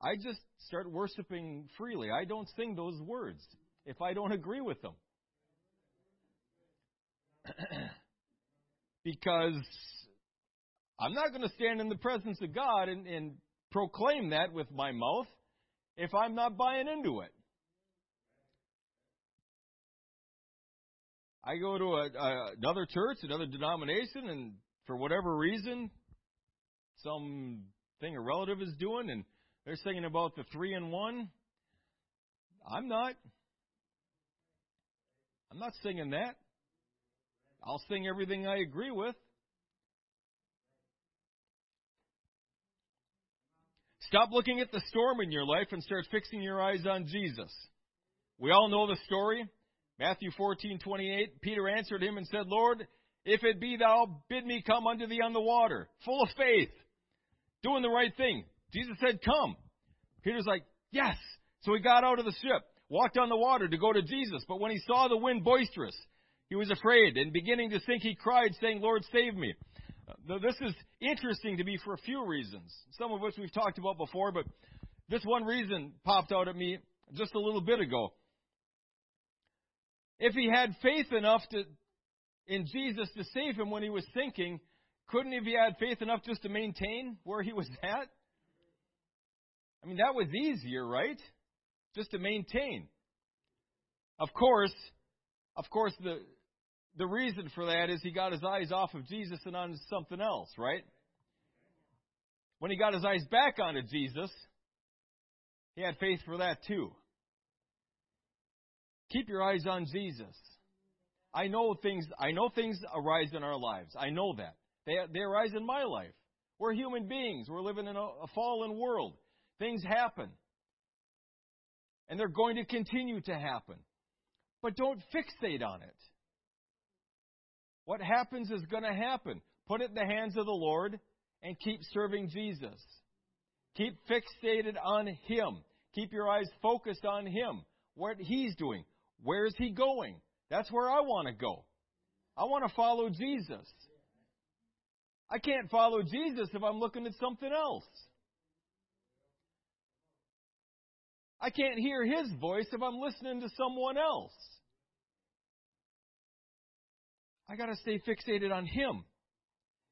I just start worshiping freely. I don't sing those words if I don't agree with them. because I'm not going to stand in the presence of God and, and proclaim that with my mouth if I'm not buying into it. I go to a, a, another church, another denomination, and for whatever reason, some thing a relative is doing, and they're singing about the three and one. I'm not. I'm not singing that. I'll sing everything I agree with. Stop looking at the storm in your life and start fixing your eyes on Jesus. We all know the story. Matthew 14:28 Peter answered him and said, "Lord, if it be thou, bid me come unto thee on the water." Full of faith doing the right thing. Jesus said, Come. Peter's like, Yes. So he got out of the ship, walked on the water to go to Jesus. But when he saw the wind boisterous, he was afraid, and beginning to sink, he cried, saying, Lord, save me. Uh, this is interesting to me for a few reasons, some of which we've talked about before, but This one reason popped out at me just a little bit ago. If he had faith enough to, in Jesus to save him when he was sinking, couldn't he have had faith enough just to maintain where he was at? I mean, that was easier, right? Just to maintain. Of course, of course, the, the reason for that is he got his eyes off of Jesus and on something else, right? When he got his eyes back onto Jesus, he had faith for that too. Keep your eyes on Jesus. I know things I know things arise in our lives. I know that. They they arise in my life. We're human beings. We're living in a, a fallen world. Things happen. And they're going to continue to happen. But don't fixate on it. What happens is going to happen. Put it in the hands of the Lord and keep serving Jesus. Keep fixated on Him. Keep your eyes focused on Him. What He's doing. Where's He going? That's where I want to go. I want to follow Jesus. I can't follow Jesus if I'm looking at something else. I can't hear His voice if I'm listening to someone else. I got to stay fixated on Him.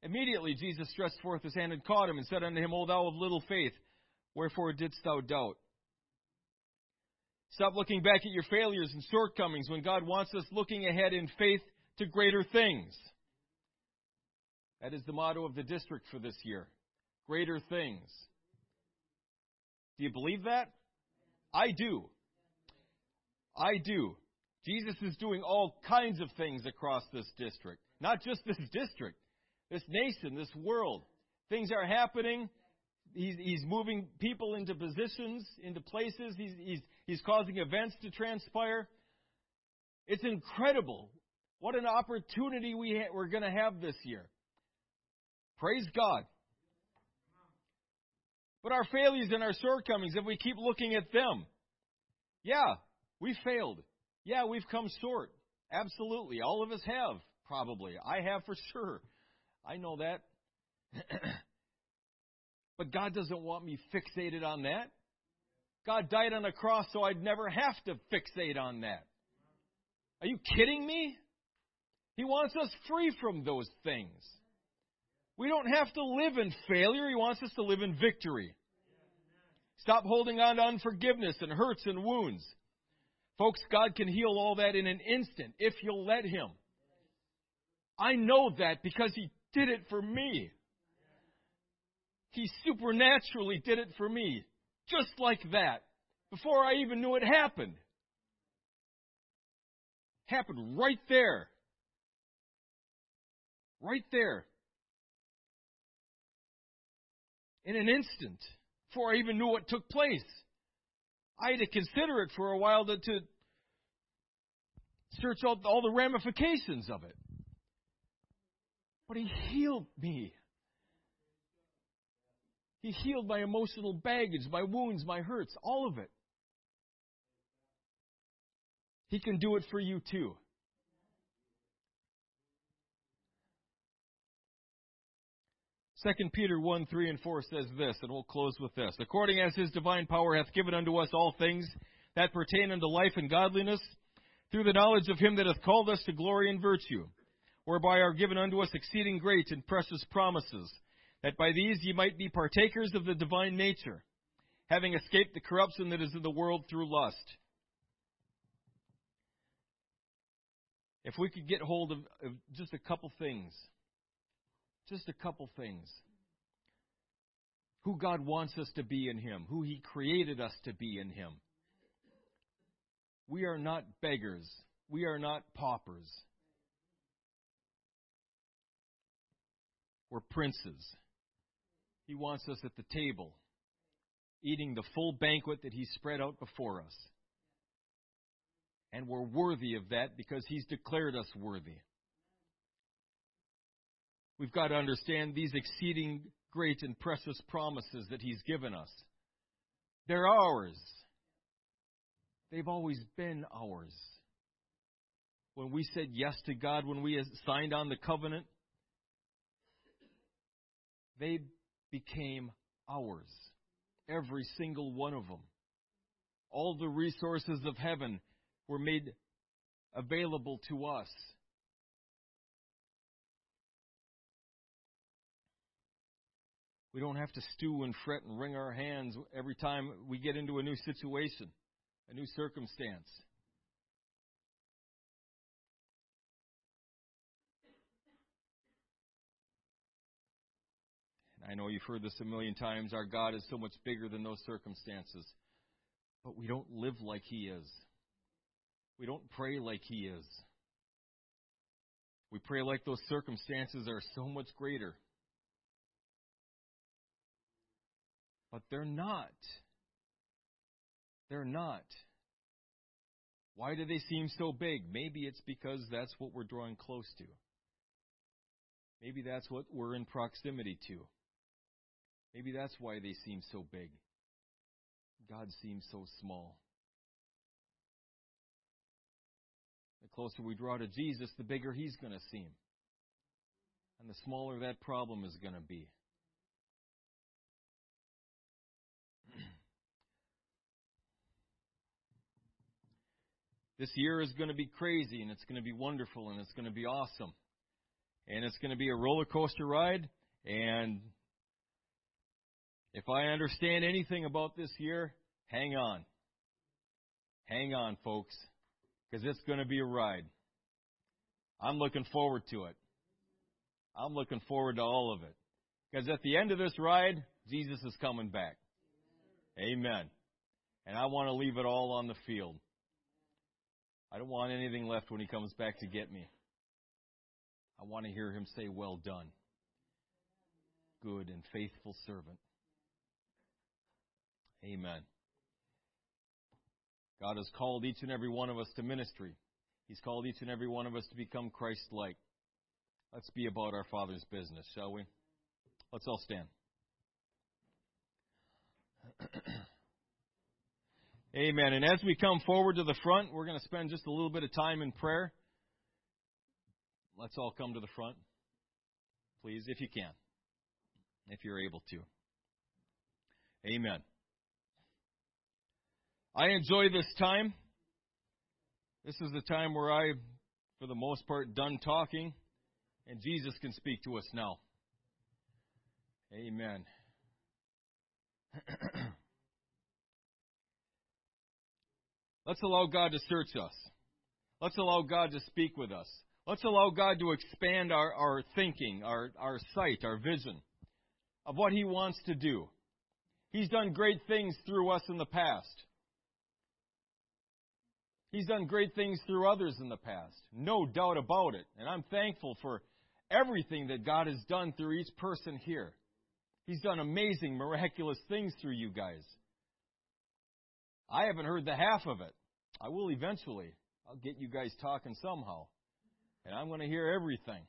Immediately Jesus stretched forth his hand and caught him and said unto him, O thou of little faith, wherefore didst thou doubt? Stop looking back at your failures and shortcomings when God wants us looking ahead in faith to greater things. That is the motto of the district for this year. Greater things. Do you believe that? I do. I do. Jesus is doing all kinds of things across this district. Not just this district, this nation, this world. Things are happening. He's, he's moving people into positions, into places. He's, he's, he's causing events to transpire. It's incredible. What an opportunity we ha- we're going to have this year. Praise God. But our failures and our shortcomings, if we keep looking at them, yeah, we failed. Yeah, we've come short. Absolutely. All of us have, probably. I have for sure. I know that. but God doesn't want me fixated on that. God died on the cross so I'd never have to fixate on that. Are you kidding me? He wants us free from those things. We don't have to live in failure. He wants us to live in victory. Stop holding on to unforgiveness and hurts and wounds. Folks, God can heal all that in an instant if you'll let Him. I know that because He did it for me. He supernaturally did it for me. Just like that. Before I even knew it happened. Happened right there. Right there. In an instant. Before I even knew what took place. I had to consider it for a while to, to search out all the ramifications of it. But He healed me. He healed my emotional baggage, my wounds, my hurts, all of it. He can do it for you too. Second Peter 1, 3 and 4 says this, and we'll close with this. According as his divine power hath given unto us all things that pertain unto life and godliness, through the knowledge of him that hath called us to glory and virtue, whereby are given unto us exceeding great and precious promises, that by these ye might be partakers of the divine nature, having escaped the corruption that is in the world through lust. If we could get hold of, of just a couple things just a couple things. Who God wants us to be in Him, who He created us to be in Him. We are not beggars. We are not paupers. We're princes. He wants us at the table, eating the full banquet that He spread out before us. And we're worthy of that because He's declared us worthy. We've got to understand these exceeding great and precious promises that He's given us. They're ours. They've always been ours. When we said yes to God, when we signed on the covenant, they became ours. Every single one of them. All the resources of heaven were made available to us. We don't have to stew and fret and wring our hands every time we get into a new situation, a new circumstance. I know you've heard this a million times. Our God is so much bigger than those circumstances. But we don't live like He is. We don't pray like He is. We pray like those circumstances are so much greater. But they're not. They're not. Why do they seem so big? Maybe it's because that's what we're drawing close to. Maybe that's what we're in proximity to. Maybe that's why they seem so big. God seems so small. The closer we draw to Jesus, the bigger He's going to seem. And the smaller that problem is going to be. This year is going to be crazy and it's going to be wonderful and it's going to be awesome. And it's going to be a roller coaster ride. And if I understand anything about this year, hang on. Hang on, folks, because it's going to be a ride. I'm looking forward to it. I'm looking forward to all of it. Because at the end of this ride, Jesus is coming back. Amen. And I want to leave it all on the field. I don't want anything left when he comes back to get me. I want to hear him say, Well done, good and faithful servant. Amen. God has called each and every one of us to ministry. He's called each and every one of us to become Christ like. Let's be about our Father's business, shall we? Let's all stand. Amen. And as we come forward to the front, we're going to spend just a little bit of time in prayer. Let's all come to the front, please, if you can, if you're able to. Amen. I enjoy this time. This is the time where I, for the most part, done talking, and Jesus can speak to us now. Amen. Let's allow God to search us. Let's allow God to speak with us. Let's allow God to expand our, our thinking, our, our sight, our vision of what He wants to do. He's done great things through us in the past. He's done great things through others in the past. No doubt about it. And I'm thankful for everything that God has done through each person here. He's done amazing, miraculous things through you guys. I haven't heard the half of it. I will eventually. I'll get you guys talking somehow. And I'm going to hear everything.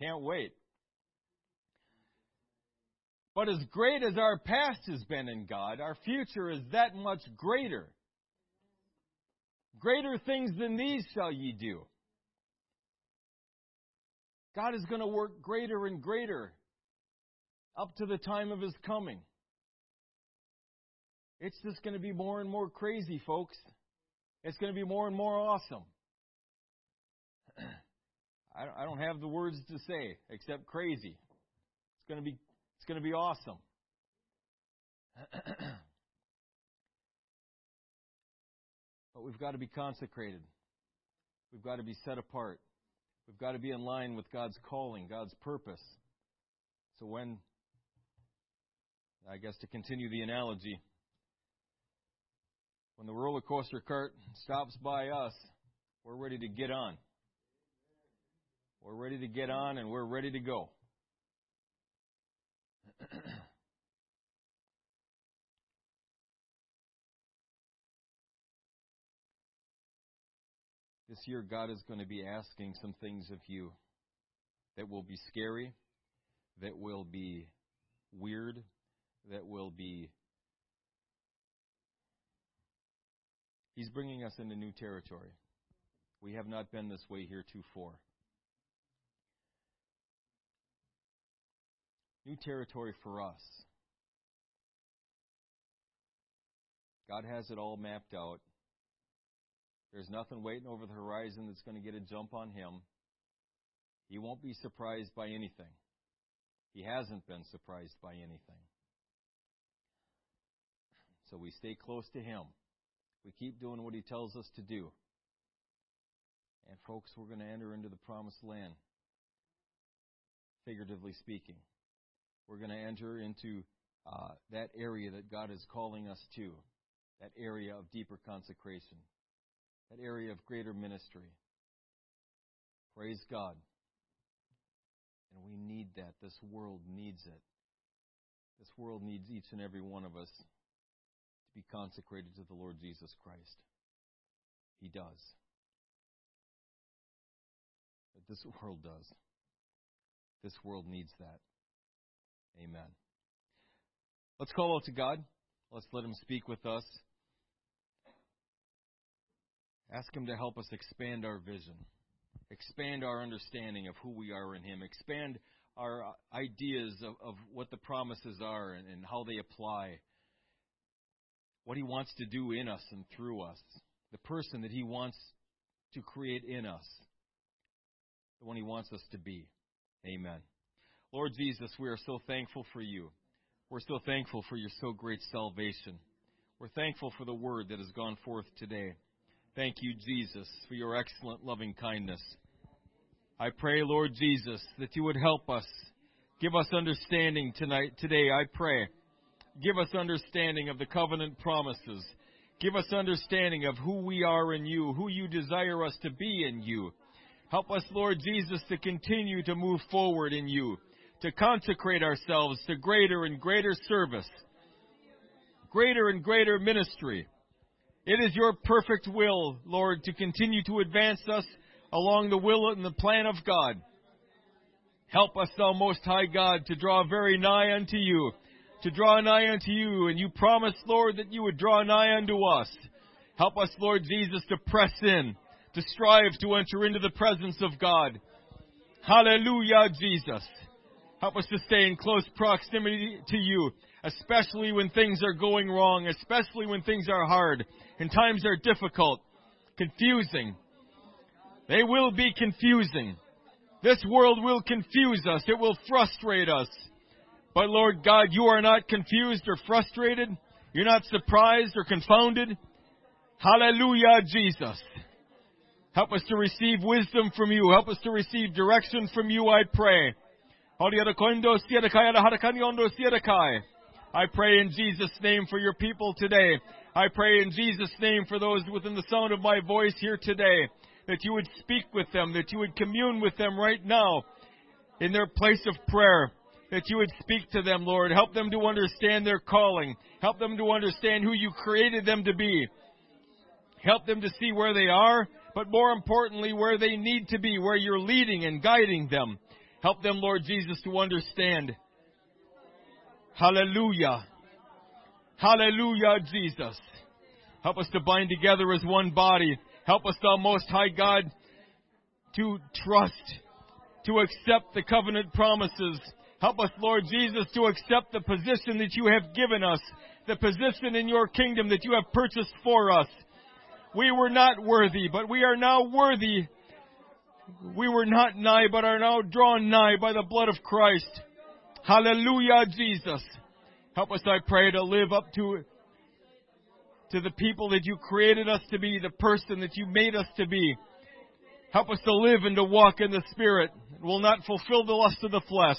Can't wait. But as great as our past has been in God, our future is that much greater. Greater things than these shall ye do. God is going to work greater and greater up to the time of His coming. It's just going to be more and more crazy, folks. It's going to be more and more awesome. I don't have the words to say except crazy. It's going to be it's going to be awesome. but we've got to be consecrated. We've got to be set apart. We've got to be in line with God's calling, God's purpose. So when I guess to continue the analogy, when the roller coaster cart stops by us, we're ready to get on. We're ready to get on and we're ready to go. this year, God is going to be asking some things of you that will be scary, that will be weird, that will be He's bringing us into new territory. We have not been this way heretofore. New territory for us. God has it all mapped out. There's nothing waiting over the horizon that's going to get a jump on him. He won't be surprised by anything. He hasn't been surprised by anything. So we stay close to him. We keep doing what he tells us to do. And folks, we're going to enter into the promised land, figuratively speaking. We're going to enter into uh, that area that God is calling us to, that area of deeper consecration, that area of greater ministry. Praise God. And we need that. This world needs it. This world needs each and every one of us to be consecrated to the Lord Jesus Christ. He does. But this world does. This world needs that. Amen. Let's call out to God. Let's let Him speak with us. Ask Him to help us expand our vision, expand our understanding of who we are in Him, expand our ideas of, of what the promises are and, and how they apply, what He wants to do in us and through us, the person that He wants to create in us, the one He wants us to be. Amen. Lord Jesus, we are so thankful for you. We're so thankful for your so great salvation. We're thankful for the word that has gone forth today. Thank you, Jesus, for your excellent loving kindness. I pray, Lord Jesus, that you would help us. Give us understanding tonight, today, I pray. Give us understanding of the covenant promises. Give us understanding of who we are in you, who you desire us to be in you. Help us, Lord Jesus, to continue to move forward in you, to consecrate ourselves to greater and greater service, greater and greater ministry. It is your perfect will, Lord, to continue to advance us along the will and the plan of God. Help us, thou most high God, to draw very nigh unto you, to draw nigh unto you, and you promised, Lord, that you would draw nigh unto us. Help us, Lord Jesus, to press in, to strive to enter into the presence of God. Hallelujah, Jesus. Help us to stay in close proximity to you, especially when things are going wrong, especially when things are hard and times are difficult, confusing. They will be confusing. This world will confuse us. It will frustrate us. But Lord God, you are not confused or frustrated. You're not surprised or confounded. Hallelujah, Jesus. Help us to receive wisdom from you. Help us to receive direction from you, I pray. I pray in Jesus' name for your people today. I pray in Jesus' name for those within the sound of my voice here today that you would speak with them, that you would commune with them right now in their place of prayer, that you would speak to them, Lord. Help them to understand their calling. Help them to understand who you created them to be. Help them to see where they are, but more importantly, where they need to be, where you're leading and guiding them. Help them, Lord Jesus, to understand. Hallelujah. Hallelujah, Jesus. Help us to bind together as one body. Help us, thou most high God, to trust, to accept the covenant promises. Help us, Lord Jesus, to accept the position that you have given us, the position in your kingdom that you have purchased for us. We were not worthy, but we are now worthy. We were not nigh, but are now drawn nigh by the blood of Christ. Hallelujah, Jesus. Help us, I pray, to live up to, to the people that you created us to be, the person that you made us to be. Help us to live and to walk in the Spirit. We'll not fulfill the lust of the flesh.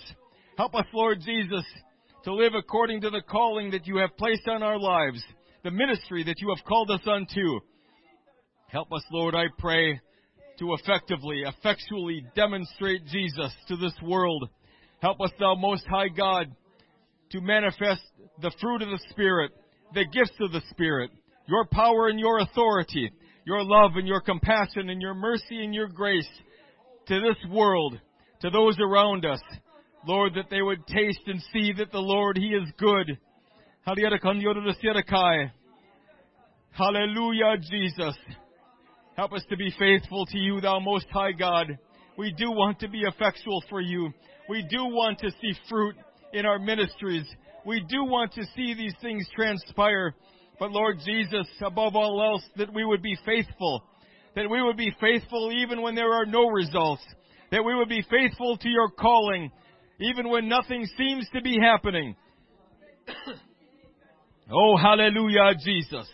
Help us, Lord Jesus, to live according to the calling that you have placed on our lives, the ministry that you have called us unto. Help us, Lord, I pray, to effectively, effectually demonstrate Jesus to this world. Help us, thou most high God, to manifest the fruit of the Spirit, the gifts of the Spirit, your power and your authority, your love and your compassion and your mercy and your grace to this world, to those around us. Lord, that they would taste and see that the Lord, He is good. Hallelujah, Jesus. Help us to be faithful to you, thou most high God. We do want to be effectual for you. We do want to see fruit in our ministries. We do want to see these things transpire. But Lord Jesus, above all else, that we would be faithful. That we would be faithful even when there are no results. That we would be faithful to your calling even when nothing seems to be happening. Oh, hallelujah, Jesus.